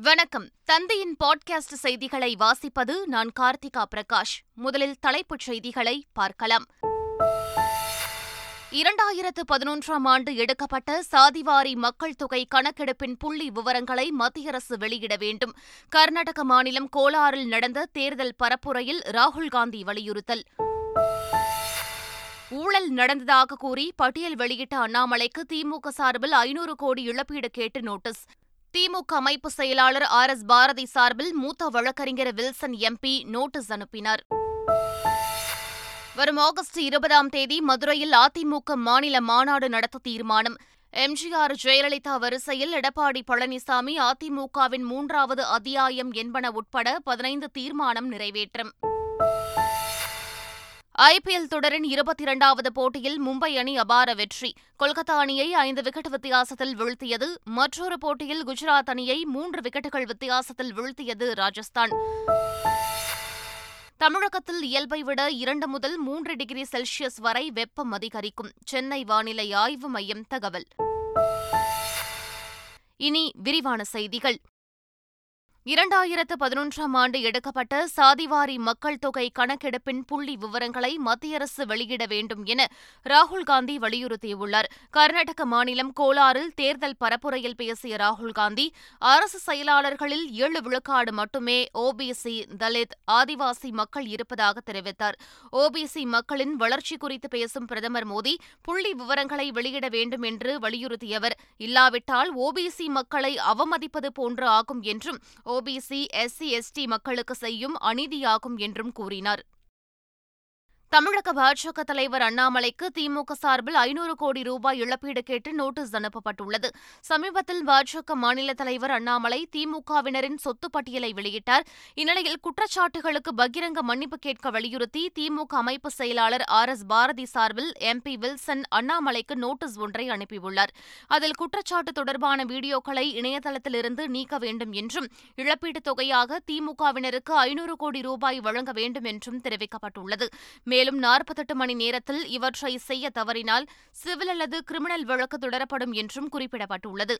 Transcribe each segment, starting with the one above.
வணக்கம். தந்தையின் பாட்காஸ்ட் செய்திகளை வாசிப்பது நான் கார்த்திகா பிரகாஷ். முதலில் தலைப்புச் செய்திகளை பார்க்கலாம். இரண்டாயிரத்து பதினொன்றாம் ஆண்டு எடுக்கப்பட்ட சாதிவாரி மக்கள் தொகை கணக்கெடுப்பின் புள்ளி விவரங்களை மத்திய அரசு வெளியிட வேண்டும். கர்நாடக மாநிலம் கோலாரில் நடந்த தேர்தல் பரப்புரையில் ராகுல்காந்தி வலியுறுத்தல். ஊழல் நடந்ததாக கூறி பட்டியல் வெளியிட்ட அண்ணாமலைக்கு திமுக சார்பில் ஐநூறு கோடி இழப்பீடு கேட்டு நோட்டீஸ். திமுக அமைப்பு செயலாளர் ஆர் எஸ் பாரதி சார்பில் மூத்த வழக்கறிஞர் வில்சன் எம்பி நோட்டீஸ் அனுப்பினார். வரும் ஆகஸ்ட் இருபதாம் தேதி மதுரையில் அதிமுக மாநில மாநாடு நடத்த தீர்மானம். எம்ஜிஆர் ஜெயலலிதா வரிசையில் எடப்பாடி பழனிசாமி அதிமுகவின் மூன்றாவது அத்தியாயம் என்பன உட்பட பதினைந்து தீர்மானம் நிறைவேற்றம். ஐபிஎல் தொடரின் இருபத்தி இரண்டாவது போட்டியில் மும்பை அணி அபார வெற்றி. கொல்கத்தா அணியை ஐந்து விக்கெட் வித்தியாசத்தில் வீழ்த்தியது. மற்றொரு போட்டியில் குஜராத் அணியை மூன்று விக்கெட்டுகள் வித்தியாசத்தில் வீழ்த்தியது ராஜஸ்தான். தமிழகத்தில் இயல்பை விட இரண்டு முதல் மூன்று டிகிரி செல்சியஸ் வரை வெப்பம் அதிகரிக்கும். சென்னை வானிலை ஆய்வு மையம் தகவல். இனி விரிவான செய்திகள். இரண்டாயிரத்து பதினொன்றாம் ஆண்டு எடுக்கப்பட்ட சாதிவாரி மக்கள் தொகை கணக்கெடுப்பின் புள்ளி விவரங்களை மத்திய அரசு வெளியிட வேண்டும் என ராகுல்காந்தி வலியுறுத்தியுள்ளார். கர்நாடக மாநிலம் கோலாரில் தேர்தல் பரப்புரையில் பேசிய ராகுல்காந்தி அரசு செயலாளர்களில் ஏழு விழுக்காடு மட்டுமே ஓபிசி தலித் ஆதிவாசி மக்கள் இருப்பதாக தெரிவித்தார். ஓபிசி மக்களின் வளர்ச்சி குறித்து பேசும் பிரதமர் மோடி புள்ளி விவரங்களை வெளியிட வேண்டும் என்று வலியுறுத்தியவர். இல்லாவிட்டால் ஓபிசி மக்களை அவமதிப்பது போன்று ஆகும் என்றும் ஓபிசி எஸ்சி எஸ்டி மக்களுக்கு செய்யும் அநீதியாகும் என்றும் கூறினார். தமிழக பாஜக தலைவர் அண்ணாமலைக்கு திமுக சார்பில் ஐநூறு கோடி ரூபாய் இழப்பீடு கேட்டு நோட்டீஸ் அனுப்பப்பட்டுள்ளது. சமீபத்தில் பாஜக மாநில தலைவர் அண்ணாமலை திமுகவினரின் சொத்து பட்டியலை வெளியிட்டார். இந்நிலையில் குற்றச்சாட்டுகளுக்கு பகிரங்க மன்னிப்பு கேட்க வலியுறுத்தி திமுக அமைப்பு செயலாளர் ஆர் எஸ் பாரதி சார்பில் எம்பி வில்சன் அண்ணாமலைக்கு நோட்டீஸ் ஒன்றை அனுப்பியுள்ளார். அதில் குற்றச்சாட்டு தொடர்பான வீடியோக்களை இணையதளத்திலிருந்து நீக்க வேண்டும் என்றும் இழப்பீட்டுத் தொகையாக திமுகவினருக்கு ஐநூறு கோடி ரூபாய் வழங்க வேண்டும் என்றும் தெரிவிக்கப்பட்டுள்ளது. மேலும் நாற்பத்தெட்டு மணி நேரத்தில் இவற்றை செய்ய தவறினால் சிவில் அல்லது கிரிமினல் வழக்கு தொடரப்படும் என்றும் குறிப்பிடப்பட்டுள்ளது.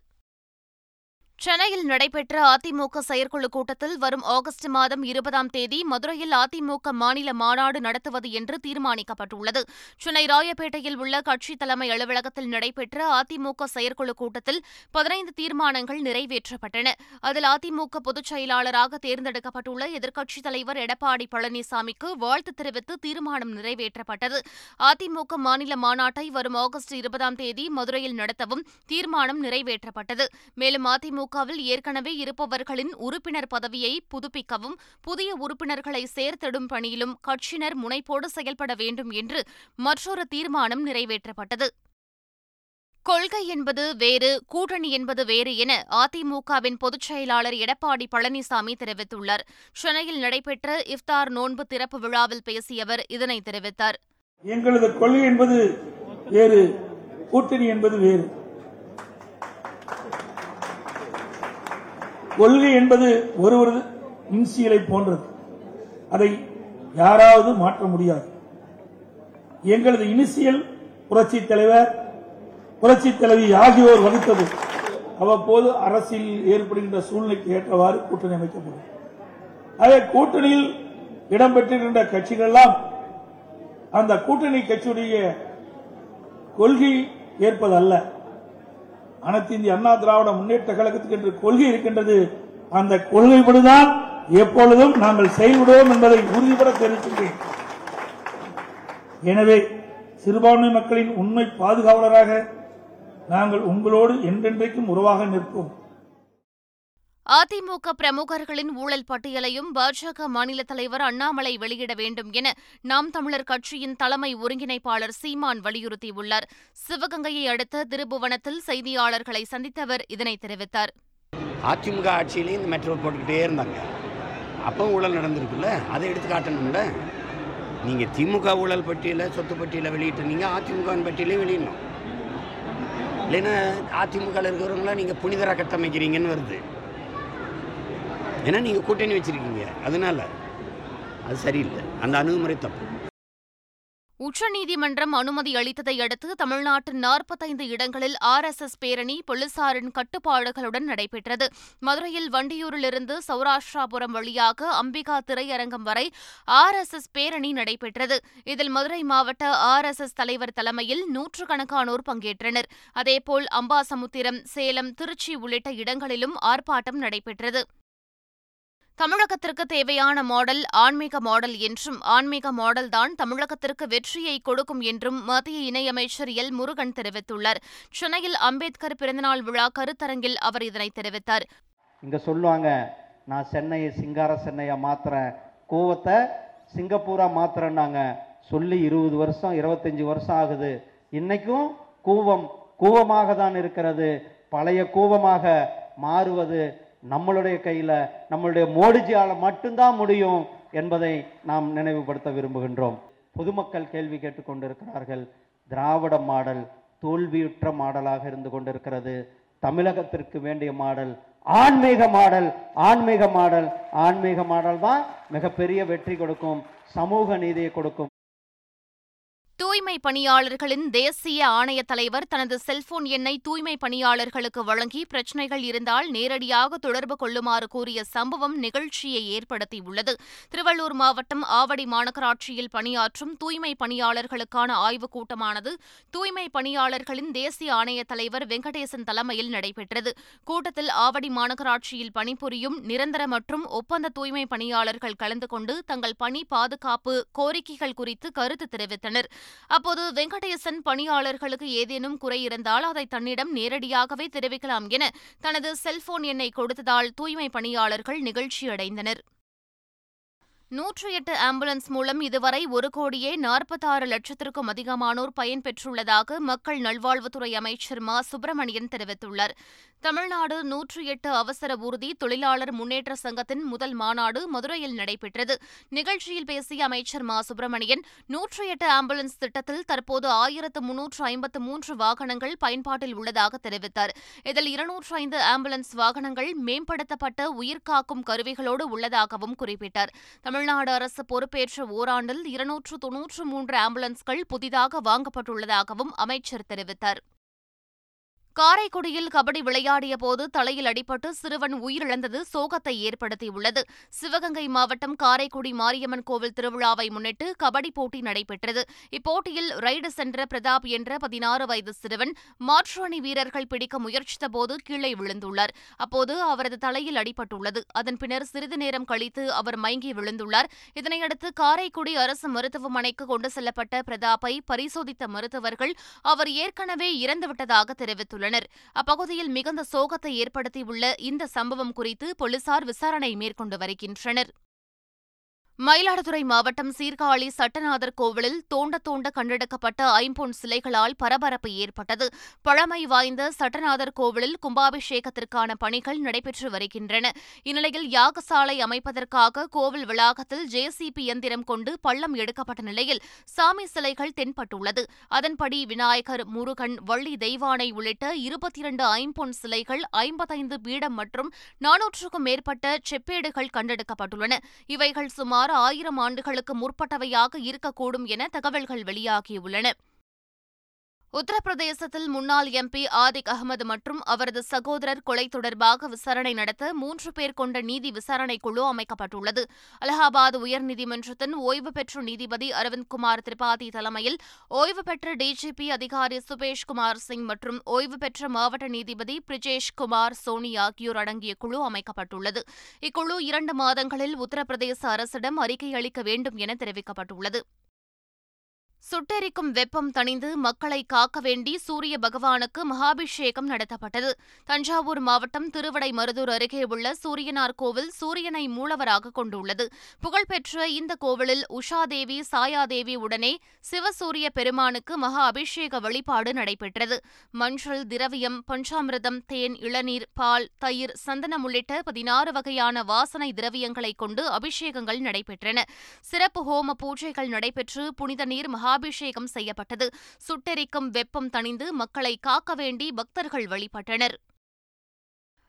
சென்னையில் நடைபெற்ற அதிமுக செயற்குழு கூட்டத்தில் வரும் ஆகஸ்ட் மாதம் இருபதாம் தேதி மதுரையில் அதிமுக மாநில மாநாடு நடத்துவது என்று தீர்மானிக்கப்பட்டுள்ளது. சென்னை ராயப்பேட்டையில் உள்ள கட்சி தலைமை அலுவலகத்தில் நடைபெற்ற அதிமுக செயற்குழு கூட்டத்தில் பதினைந்து தீர்மானங்கள் நிறைவேற்றப்பட்டன. அதில் அதிமுக பொதுச் செயலாளராக தேர்ந்தெடுக்கப்பட்டுள்ள எதிர்க்கட்சித் தலைவர் எடப்பாடி பழனிசாமிக்கு வாழ்த்து தெரிவித்து தீர்மானம் நிறைவேற்றப்பட்டது. அதிமுக மாநில மாநாட்டை வரும் ஆகஸ்ட் இருபதாம் தேதி மதுரையில் நடத்தவும் தீர்மானம் நிறைவேற்றப்பட்டது. மேலும் அதிமுக திமுகவில் ஏற்கனவே இருப்பவர்களின் உறுப்பினர் பதவியை புதுப்பிக்கவும் புதிய உறுப்பினர்களை சேர்த்திடும் பணியிலும் கட்சியினர் முனைப்போடு செயல்பட வேண்டும் என்று மற்றொரு தீர்மானம் நிறைவேற்றப்பட்டது. கொள்கை என்பது வேறு கூட்டணி என்பது வேறு என அதிமுகவின் பொதுச் செயலாளர் எடப்பாடி பழனிசாமி தெரிவித்துள்ளார். சென்னையில் நடைபெற்ற இஃப்தார் நோன்பு திறப்பு விழாவில் பேசிய அவர் இதனை தெரிவித்தார். எங்களது கொள்கை என்பது வேறு கூட்டணி என்பது வேறு. கொள்கை என்பது ஒருவரது இன்சியலை போன்றது. அதை யாராவது மாற்ற முடியாது. எங்களது இனிசியல் புரட்சி தலைவர் புரட்சி தலைவி ஆகியோர் வகுத்தது அவ்வப்போது அரசில் ஏற்படுகின்ற சூழ்நிலைக்கு ஏற்றவாறு கூட்டணி அமைக்கப்படும். அதே கூட்டணியில் இடம்பெற்றிருக்கின்ற கட்சிகள் எல்லாம் அந்த கூட்டணி கட்சியுடைய கொள்கை ஏற்பதல்ல. அனைத்து இந்திய அண்ணா திராவிட முன்னேற்ற கழகத்துக்கு என்று கொள்கை இருக்கின்றது. அந்த கொள்கைப்படிதான் எப்பொழுதும் நாங்கள் செயல்படுவோம் என்பதை உறுதிபட தெரிவிக்கின்றேன். எனவே சிறுபான்மை மக்களின் உண்மை பாதுகாவலராக நாங்கள் உங்களோடு என்றென்றைக்கும் உறவாக நிற்போம். அதிமுக பிரமுகர்களின் ஊழல் பட்டியலையும் பாஜக மாநில தலைவர் அண்ணாமலை வெளியிட வேண்டும் என நாம் தமிழர் கட்சியின் தலைமை ஒருங்கிணைப்பாளர் சீமான் வலியுறுத்தியுள்ளார். சிவகங்கையை அடுத்த திருபுவனத்தில் செய்தியாளர்களை சந்தித்தவர் இதனை தெரிவித்தார். அதிமுக ஆட்சியிலையும் இந்த மெட்ரோ போட்டுக்கிட்டே இருந்தாங்க. அப்போ ஊழல் நடந்திருக்குல்ல? அதை எடுத்து காட்டணும்ல? நீங்கள் திமுக ஊழல் பட்டியலை சொத்து பட்டியலை வெளியிட்டிருந்தீங்க அதிமுக பட்டியலையும் வெளியிடணும். இல்லைன்னா அதிமுக இருக்கிறவங்களாம் நீங்கள் புனிதராக கட்டமைக்கிறீங்கன்னு வருது. ஏன்னா நீங்கள் கூட்டணி வச்சுருக்கீங்க. அதனால அது சரியில்லை. அந்த அணுகுமுறை தப்பு. உச்சநீதிமன்றம் அனுமதி அளித்ததை அடுத்து தமிழ்நாட்டின் நாற்பத்தைந்து இடங்களில் ஆர் எஸ் எஸ் பேரணி போலீசாரின் கட்டுப்பாடுகளுடன் நடைபெற்றது. மதுரையில் வண்டியூரிலிருந்து சௌராஷ்டிராபுரம் வழியாக அம்பிகா திரையரங்கம் வரை ஆர் எஸ் எஸ் பேரணி நடைபெற்றது. இதில் மதுரை மாவட்ட ஆர் எஸ் எஸ் தலைவர் தலைமையில் நூற்றுக்கணக்கானோர் பங்கேற்றனர். அதேபோல் அம்பாசமுத்திரம் சேலம் திருச்சி உள்ளிட்ட இடங்களிலும் ஆர்ப்பாட்டம் நடைபெற்றது. தமிழகத்திற்கு தேவையான மாடல் ஆன்மீக மாடல் என்றும் ஆன்மீக மாடல்தான் தமிழகத்திற்கு வெற்றியை கொடுக்கும் என்றும் மத்திய இணையமைச்சர் எல். முருகன் தெரிவித்துள்ளார். சென்னையில் அம்பேத்கர் பிறந்தநாள் விழா கருத்தரங்கில் அவர் இதனை தெரிவித்தார். இங்க சொல்லுவாங்க நான் சென்னையை சிங்கார சென்னையா மாத்துறேன் கோவத்தை சிங்கப்பூரா மாத்துறேன்னாங்க. சொல்லி இருபது வருஷம் இருபத்தஞ்சு வருஷம் ஆகுது. இன்னைக்கும் கூவம் கூவமாக தான் இருக்கிறது. பழைய கூவமாக மாறுவது நம்மளுடைய கையில நம்மளுடைய மோடிஜியால மட்டும்தான் முடியும் என்பதை நாம் நினைவுபடுத்த விரும்புகின்றோம். பொதுமக்கள் கேள்வி கேட்டுக்கொண்டிருக்கிறார்கள் திராவிட மாடல் தோல்வியுற்ற மாடலாக இருந்து கொண்டிருக்கிறது. தமிழகத்திற்கு வேண்டிய மாடல் ஆன்மீக மாடல் ஆன்மீக மாடல் ஆன்மீக மாடல் தான் மிகப்பெரிய வெற்றி கொடுக்கும் சமூக நீதியை கொடுக்கும். தூய்மை பணியாளர்களின் தேசிய ஆணைய தலைவர் தனது செல்போன் எண்ணை தூய்மை பணியாளர்களுக்கு வழங்கி பிரச்சினைகள் இருந்தால் நேரடியாக தொடர்பு கொள்ளுமாறு கூறிய சம்பவம் நிகழ்ச்சியை ஏற்படுத்தியுள்ளது. திருவள்ளூர் மாவட்டம் ஆவடி மாநகராட்சியில் பணியாற்றும் தூய்மை பணியாளர்களுக்கான ஆய்வுக் கூட்டமானது தூய்மை பணியாளர்களின் தேசிய ஆணைய தலைவர் வெங்கடேசன் தலைமையில் நடைபெற்றது. கூட்டத்தில் ஆவடி மாநகராட்சியில் பணிபுரியும் நிரந்தர மற்றும் ஒப்பந்த தூய்மை பணியாளர்கள் கலந்து கொண்டு தங்கள் பணி பாதுகாப்பு கோரிக்கைகள் குறித்து கருத்து தெரிவித்தனர். அப்போது வெங்கடேசன் பணியாளர்களுக்கு ஏதேனும் குறை இருந்தால் அதை தன்னிடம் நேரடியாகவே தெரிவிக்கலாம் என தனது செல்போன் எண்ணை கொடுத்ததால் தூய்மை பணியாளர்கள் நிகழ்ச்சியடைந்தனர். நூற்று எட்டு ஆம்புலன்ஸ் மூலம் இதுவரை ஒரு கோடியே நாற்பத்தாறு லட்சத்திற்கும் அதிகமானோர் பயன்பெற்றுள்ளதாக மக்கள் நல்வாழ்வுத்துறை அமைச்சர் மா. சுப்பிரமணியன் தெரிவித்துள்ளார். தமிழ்நாடு நூற்றி எட்டு அவசர ஊர்தி தொழிலாளர் முன்னேற்ற சங்கத்தின் முதல் மாநாடு மதுரையில் நடைபெற்றது. நிகழ்ச்சியில் பேசிய அமைச்சர் மா. சுப்பிரமணியன் நூற்று எட்டு ஆம்புலன்ஸ் திட்டத்தில் தற்போது ஆயிரத்து முன்னூற்று ஐம்பத்து மூன்று வாகனங்கள் பயன்பாட்டில் உள்ளதாக தெரிவித்தார். இதில் இருநூற்று ஐந்து ஆம்புலன்ஸ் வாகனங்கள் மேம்படுத்தப்பட்ட உயிர்காக்கும் கருவிகளோடு உள்ளதாகவும் குறிப்பிட்டார். தமிழ்நாடு அரசு பொறுப்பேற்ற ஓராண்டில் இருநூற்று தொன்னூற்று மூன்று ஆம்புலன்ஸ்கள் புதிதாக வாங்கப்பட்டுள்ளதாகவும் அமைச்சர் தெரிவித்தார். காரைக்குடியில் கபடி விளையாடிய போது தலையில் அடிபட்டு சிறுவன் உயிரிழந்தது சோகத்தை ஏற்படுத்தியுள்ளது. சிவகங்கை மாவட்டம் காரைக்குடி மாரியம்மன் கோவில் திருவிழாவை முன்னிட்டு கபடி போட்டி நடைபெற்றது. இப்போட்டியில் ரைடு சென்ற பிரதாப் என்ற பதினாறு வயது சிறுவன் மாற்று அணி வீரர்கள் பிடிக்க முயற்சித்தபோது கீழே விழுந்துள்ளார். அப்போது அவரது தலையில் அடிபட்டுள்ளது. அதன் பின்னர் சிறிது நேரம் கழித்து அவர் மயங்கி விழுந்துள்ளார். இதனையடுத்து காரைக்குடி அரசு மருத்துவமனைக்கு கொண்டு செல்லப்பட்ட பிரதாப்பை பரிசோதித்த மருத்துவர்கள் அவர் ஏற்கனவே இறந்துவிட்டதாக தெரிவித்துள்ளனர். அப்பகுதியில் மிகுந்த சோகத்தை ஏற்படுத்தியுள்ள இந்த சம்பவம் குறித்து போலீசார் விசாரணை மேற்கொண்டு வருகின்றனர். மயிலாடுதுறை மாவட்டம் சீர்காழி சட்டநாதர் கோவிலில் தோண்ட தோண்ட கண்டெடுக்கப்பட்ட ஐம்பொன் சிலைகளால் பரபரப்பு ஏற்பட்டது. பழமை வாய்ந்த சட்டநாதர் கோவிலில் கும்பாபிஷேகத்திற்கான பணிகள் நடைபெற்று வருகின்றன. இந்நிலையில் யாகசாலை அமைப்பதற்காக கோவில் வளாகத்தில் ஜேசிபி இயந்திரம் கொண்டு பள்ளம் எடுக்கப்பட்ட நிலையில் சாமி சிலைகள் தென்பட்டுள்ளது. அதன்படி விநாயகர் முருகன் வள்ளி தெய்வானை உள்ளிட்ட இருபத்தி இரண்டு ஐம்பொன் சிலைகள் ஐம்பத்தைந்து பீடம் மற்றும் நானூற்றுக்கும் மேற்பட்ட செப்பேடுகள் கண்டெடுக்கப்பட்டுள்ளன. இவைகள் சுமார் ஆயிரம் ஆண்டுகளுக்கு முற்பட்டவையாக இருக்கக்கூடும் என தகவல்கள் வெளியாகியுள்ளன. உத்தரப்பிரதேசத்தில் முன்னாள் எம்பி ஆதிக் அகமது மற்றும் அவரது சகோதரர் கொலை தொடர்பாக விசாரணை நடத்த மூன்று பேர் கொண்ட நீதி விசாரணை குழு அமைக்கப்பட்டுள்ளது. அலகாபாத் உயர்நீதிமன்றத்தின் ஓய்வு பெற்ற நீதிபதி அரவிந்த்குமார் திரிபாதி தலைமையில் ஓய்வு பெற்ற டிஜிபி அதிகாரி சுபேஷ் குமார் சிங் மற்றும் ஓய்வு பெற்ற மாவட்ட நீதிபதி பிரிஜேஷ் குமார் சோனி ஆகியோர் அடங்கிய குழு அமைக்கப்பட்டுள்ளது. இக்குழு இரண்டு மாதங்களில் உத்தரப்பிரதேச அரசிடம் அறிக்கை அளிக்க வேண்டும் என தெரிவிக்கப்பட்டுள்ளது. சுட்டெரிக்கும் வெப்பம் தணிந்து மக்களை காக்க வேண்டி சூரிய பகவானுக்கு மகாபிஷேகம் நடத்தப்பட்டது. தஞ்சாவூர் மாவட்டம் திருவடைமருதூர் அருகே உள்ள சூரியனார் கோவில் சூரியனை மூலவராக கொண்டுள்ளது. புகழ்பெற்ற இந்த கோவிலில் உஷாதேவி சாயாதேவி உடனே சிவசூரிய பெருமானுக்கு மகா அபிஷேக வழிபாடு நடைபெற்றது. மஞ்சள் திரவியம் பஞ்சாமிரதம் தேன் இளநீர் பால் தயிர் சந்தனம் உள்ளிட்ட பதினாறு வகையான வாசனை திரவியங்களை கொண்டு அபிஷேகங்கள் நடைபெற்றன. சிறப்பு ஹோம பூஜைகள் நடைபெற்று புனித நீர் மகா அபிஷேகம் செய்யப்பட்டது. சுட்டெரிக்கும் வெப்பம் தணிந்து மக்களை காக்க வேண்டி பக்தர்கள் வழிபட்டனர்.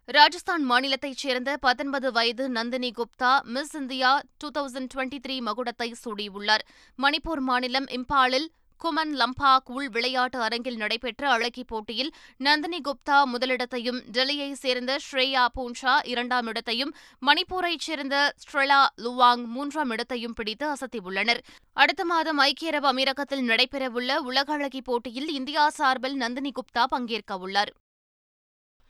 ராஜஸ்தான் மாநிலத்தைச் சேர்ந்த பத்தொன்பது வயது Nandini Gupta Miss India two thousand twenty three மகுடத்தை சூடியுள்ளார். மணிப்பூர் மாநிலம் இம்பாலில் குமன் லம்பாக் உள் விளையாட்டு அரங்கில் நடைபெற்ற அழகி போட்டியில் நந்தினி குப்தா முதலிடத்தையும் டெல்லியைச் சேர்ந்த ஸ்ரேயா பூன்ஷா இரண்டாம் இடத்தையும் மணிப்பூரைச் சேர்ந்த ஸ்ட்ரெலா லுவாங் மூன்றாம் இடத்தையும் பிடித்து அசத்தியுள்ளனர். அடுத்த மாதம் ஐக்கிய அரபு அமீரகத்தில் நடைபெறவுள்ள உலக அழகி போட்டியில் இந்தியா சார்பில் நந்தினி குப்தா பங்கேற்கவுள்ளார்.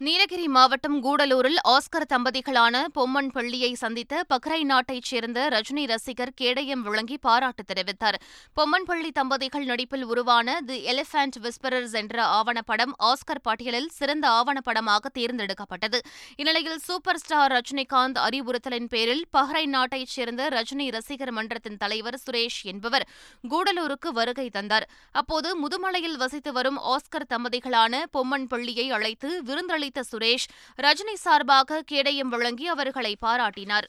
நீலகிரி மாவட்டம் கூடலூரில் ஆஸ்கர் தம்பதிகளான பொம்மன் பள்ளியை சந்தித்த பக்ரை நாட்டைச் சேர்ந்த ரஜினி ரசிகர் கேடயம் வழங்கி பாராட்டு தெரிவித்தார். பொம்மன் பள்ளி தம்பதிகள் நடிப்பில் உருவான தி எலிஃபண்ட் விஸ்பரர்ஸ் என்ற ஆவணப்படம் ஆஸ்கர் பட்டியலில் சிறந்த ஆவணப்படமாக தேர்ந்தெடுக்கப்பட்டது. இந்நிலையில் சூப்பர் ஸ்டார் ரஜினிகாந்த் அறிவுறுத்தலின் பேரில் பஹ்ரைன் நாட்டைச் சேர்ந்த ரஜினி ரசிகர் மன்றத்தின் தலைவர் சுரேஷ் என்பவர் கூடலூருக்கு வருகை தந்தார். அப்போது முதுமலையில் வசித்து வரும் ஆஸ்கர் தம்பதிகளான பொம்மன் பள்ளியை அழைத்து விருந்தளி சுரேஷ் ரஜினி சார்பாக கேடயம் வழங்கி அவர்களை பாராட்டினார்.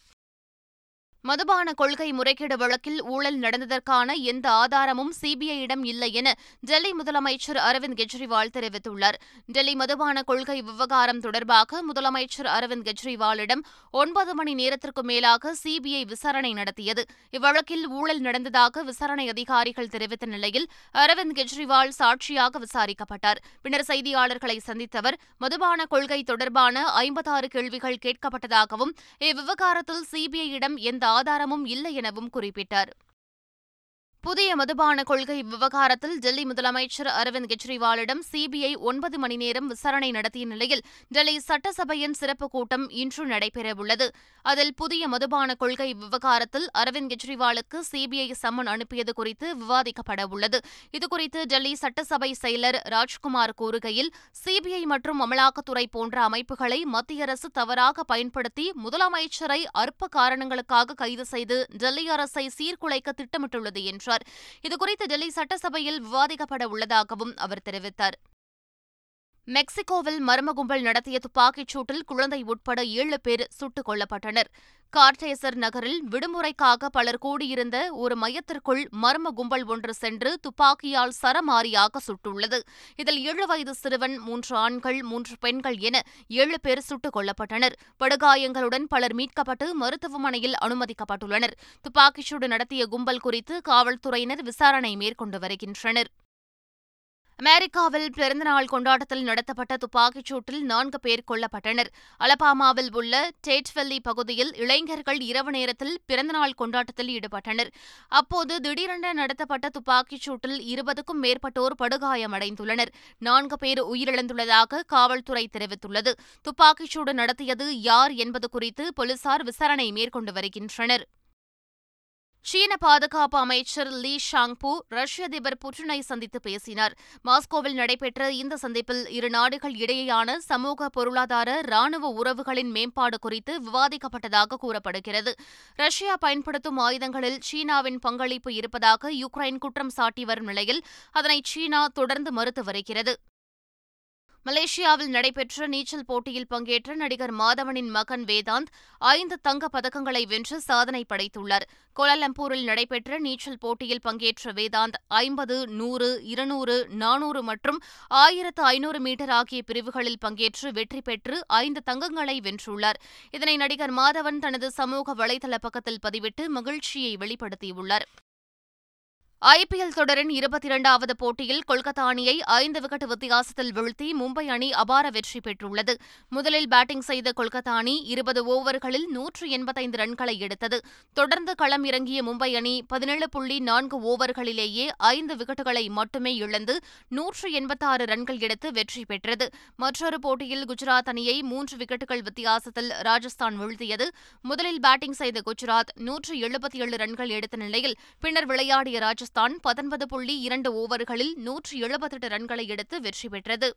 மதுபான கொள்கை முறைகேடு வழக்கில் ஊழல் நடந்ததற்கான எந்த ஆதாரமும் சிபிஐயிடம் இல்லை என டெல்லி முதலமைச்சர் அரவிந்த் கெஜ்ரிவால் தெரிவித்துள்ளார். டெல்லி மதுபான கொள்கை விவகாரம் தொடர்பாக முதலமைச்சர் அரவிந்த் கெஜ்ரிவாலிடம் ஒன்பது மணி நேரத்திற்கு மேலாக சிபிஐ விசாரணை நடத்தியது. இவ்வழக்கில் ஊழல் நடந்ததாக விசாரணை அதிகாரிகள் தெரிவித்த நிலையில் அரவிந்த் கெஜ்ரிவால் சாட்சியாக விசாரிக்கப்பட்டார். பின்னர் செய்தியாளர்களை சந்தித்த அவர் மதுபான கொள்கை தொடர்பான ஐம்பத்தாறு கேள்விகள் கேட்கப்பட்டதாகவும் இவ்விவகாரத்தில் சிபிஐயிடம் எந்த ஆதாரமும் இல்லை எனவும் குறிப்பிட்டார். புதிய மதுபான கொள்கை விவகாரத்தில் டெல்லி முதலமைச்சர் அரவிந்த் கெஜ்ரிவாலிடம் சிபிஐ ஒன்பது மணி நேரம் விசாரணை நடத்திய நிலையில் டெல்லி சட்டசபையின் சிறப்பு கூட்டம் இன்று நடைபெறவுள்ளது. அதில் புதிய மதுபான கொள்கை விவகாரத்தில் அரவிந்த் கெஜ்ரிவாலுக்கு சிபிஐ சம்மன் அனுப்பியது குறித்து விவாதிக்கப்பட உள்ளது இதுகுறித்து டெல்லி சட்டசபை செயலர் ராஜ்குமார் கூறுகையில் சிபிஐ மற்றும் அமலாக்கத்துறை போன்ற அமைப்புகளை மத்திய அரசு தவறாக பயன்படுத்தி முதலமைச்சரை அற்ப காரணங்களுக்காக கைது செய்து டெல்லி அரசை சீர்குலைக்க திட்டமிட்டுள்ளது என்றார். இதுகுறித்து டெல்லி சட்டசபையில் விவாதிக்கப்பட உள்ளதாகவும் அவர் தெரிவித்தார். மெக்சிகோவில் மர்ம கும்பல் நடத்திய துப்பாக்கிச் சூட்டில் குழந்தை உட்பட ஏழு பேர் சுட்டுக் கொல்லப்பட்டனர். கார்டேசர் நகரில் விடுமுறைக்காக பலர் கூடியிருந்த ஒரு மையத்திற்குள் மர்ம கும்பல் ஒன்று சென்று துப்பாக்கியால் சரமாரியாக சுட்டுள்ளது. இதில் ஏழு வயது சிறுவன் மூன்று ஆண்கள் மூன்று பெண்கள் என ஏழு பேர் சுட்டுக் கொல்லப்பட்டனர். படுகாயங்களுடன் பலர் மீட்கப்பட்டு மருத்துவமனையில் அனுமதிக்கப்பட்டுள்ளனர். துப்பாக்கிச்சூடு நடத்திய கும்பல் குறித்து காவல்துறையினர் விசாரணை மேற்கொண்டு வருகின்றனர். அமெரிக்காவில் பிறந்தநாள் கொண்டாட்டத்தில் நடத்தப்பட்ட துப்பாக்கிச் சூட்டில் நான்கு பேர் கொல்லப்பட்டனர். அலபாமாவில் உள்ள டேட்வெல்லி பகுதியில் இளைஞர்கள் இரவு நேரத்தில் பிறந்தநாள் கொண்டாட்டத்தில் ஈடுபட்டனர். அப்போது திடீரென நடத்தப்பட்ட துப்பாக்கிச் சூட்டில் இருபதுக்கும் மேற்பட்டோர் படுகாயமடைந்துள்ளனர். நான்கு பேர் உயிரிழந்துள்ளதாக காவல்துறை தெரிவித்துள்ளது. துப்பாக்கிச் சூடு நடத்தியது யார் என்பது குறித்து போலீசார் விசாரணை மேற்கொண்டு வருகின்றனர். சீன பாதுகாப்பு அமைச்சர் லீ ஷாங்பு ரஷ்ய அதிபர் புட்டினை சந்தித்து பேசினார். மாஸ்கோவில் நடைபெற்ற இந்த சந்திப்பில் இரு நாடுகள் இடையேயான சமூக பொருளாதார ராணுவ உறவுகளின் மேம்பாடு குறித்து விவாதிக்கப்பட்டதாக கூறப்படுகிறது. ரஷ்யா பயன்படுத்தும் ஆயுதங்களில் சீனாவின் பங்களிப்பு இருப்பதாக யுக்ரைன் குற்றம் சாட்டி வரும் நிலையில் அதனை சீனா தொடர்ந்து மறுத்து வருகிறது. மலேசியாவில் நடைபெற்ற நீச்சல் போட்டியில் பங்கேற்ற நடிகர் மாதவனின் மகன் வேதாந்த் ஐந்து தங்கப் பதக்கங்களை வென்று சாதனை படைத்துள்ளார். கோலாலம்பூரில் நடைபெற்ற நீச்சல் போட்டியில் பங்கேற்ற வேதாந்த் ஐம்பது நூறு இருநூறு நானூறு மற்றும் ஆயிரத்து ஐநூறு மீட்டர் ஆகிய பிரிவுகளில் பங்கேற்று வெற்றி பெற்று ஐந்து தங்கங்களை வென்றுள்ளார். இதனை நடிகர் மாதவன் தனது சமூக வலைதள பக்கத்தில் பதிவிட்டு மகிழ்ச்சியை வெளிப்படுத்தியுள்ளார். ஐபிஎல் தொடரின் இருபத்தி இரண்டாவது போட்டியில் கொல்கத்தா அணியை ஐந்து விக்கெட் வித்தியாசத்தில் வீழ்த்தி மும்பை அணி அபார வெற்றி பெற்றுள்ளது. முதலில் பேட்டிங் செய்த கொல்கத்தா அணி இருபது ஓவர்களில் நூற்று எண்பத்தைந்து ரன்களை எடுத்தது. தொடர்ந்து களம் இறங்கிய மும்பை அணி பதினேழு புள்ளி நான்கு ஓவர்களிலேயே ஐந்து விக்கெட்டுகளை மட்டுமே இழந்து நூற்று எண்பத்தாறு ரன்கள் எடுத்து வெற்றி பெற்றது. மற்றொரு போட்டியில் குஜராத் அணியை மூன்று விக்கெட்டுகள் வித்தியாசத்தில் ராஜஸ்தான் வீழ்த்தியது. முதலில் பேட்டிங் செய்த குஜராத் நூற்று எழுபத்தி ஏழு ரன்கள் எடுத்த நிலையில் பின்னர் விளையாடிய ராஜஸ்தான் ராஜஸ்தான் பத்தொன்பது புள்ளி இரண்டு ஓவர்களில் நூற்றி எழுபத்தெட்டு ரன்களை எடுத்து வெற்றி பெற்றது.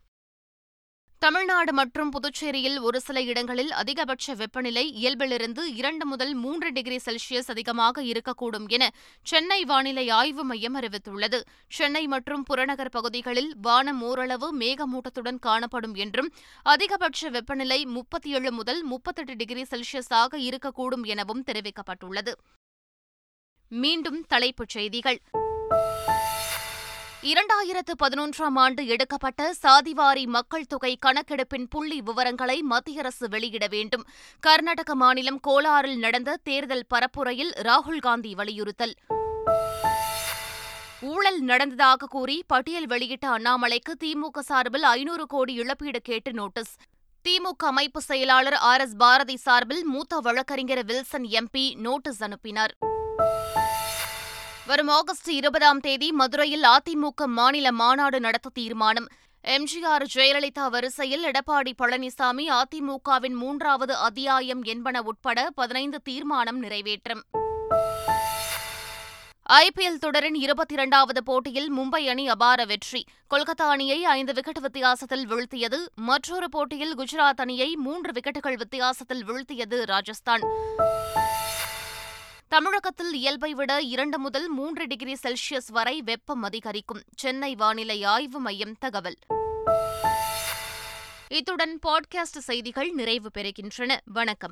தமிழ்நாடு மற்றும் புதுச்சேரியில் ஒரு சில இடங்களில் அதிகபட்ச வெப்பநிலை இயல்பிலிருந்து இரண்டு முதல் மூன்று டிகிரி செல்சியஸ் அதிகமாக இருக்கக்கூடும் என சென்னை வானிலை ஆய்வு மையம் அறிவித்துள்ளது. சென்னை மற்றும் புறநகர் பகுதிகளில் வானம் ஓரளவு மேகமூட்டத்துடன் காணப்படும் என்றும் அதிகபட்ச வெப்பநிலை முப்பத்தி ஏழு முதல் முப்பத்தெட்டு டிகிரி செல்சியஸாக இருக்கக்கூடும் எனவும் தெரிவிக்கப்பட்டுள்ளது. மீண்டும் தலைப்புச் செய்திகள். இரண்டாயிரத்து பதினொன்றாம் ஆண்டு எடுக்கப்பட்ட சாதிவாரி மக்கள் தொகை கணக்கெடுப்பின் புள்ளி விவரங்களை மத்திய அரசு வெளியிட வேண்டும். கர்நாடக மாநிலம் கோலாரில் நடந்த தேர்தல் பரப்புரையில் ராகுல்காந்தி வலியுறுத்தல். ஊழல் நடந்ததாக கூறி பட்டியல் வெளியிட்ட அண்ணாமலைக்கு திமுக சார்பில் ஐநூறு கோடி இழப்பீடு கேட்டு நோட்டீஸ். திமுக அமைப்பு செயலாளர் ஆர் எஸ் பாரதி சார்பில் மூத்த வழக்கறிஞர் வில்சன் எம்பி நோட்டீஸ் அனுப்பினார். வரும் ஆகஸ்ட் இருபதாம் தேதி மதுரையில் அதிமுக மாநில மாநாடு நடத்த தீர்மானம். எம்ஜிஆர் ஜெயலலிதா வரிசையில் எடப்பாடி பழனிசாமி அதிமுகவின் மூன்றாவது அத்தியாயம் என்பன உட்பட பதினைந்து தீர்மானம் நிறைவேற்றும். ஐபிஎல் தொடரின் இருபத்தி இரண்டாவது போட்டியில் மும்பை அணி அபார வெற்றி. கொல்கத்தா அணியை ஐந்து விக்கெட் வித்தியாசத்தில் வீழ்த்தியது. மற்றொரு போட்டியில் குஜராத் அணியை மூன்று விக்கெட்டுகள் வித்தியாசத்தில் வீழ்த்தியது ராஜஸ்தான். தமிழகத்தில் இயல்பை விட இரண்டு முதல் மூன்று டிகிரி செல்சியஸ் வரை வெப்பம் அதிகரிக்கும். சென்னை வானிலை ஆய்வு மையம் தகவல். இத்துடன் பாட்காஸ்ட் செய்திகள் நிறைவு பெறுகின்றன. வணக்கம்.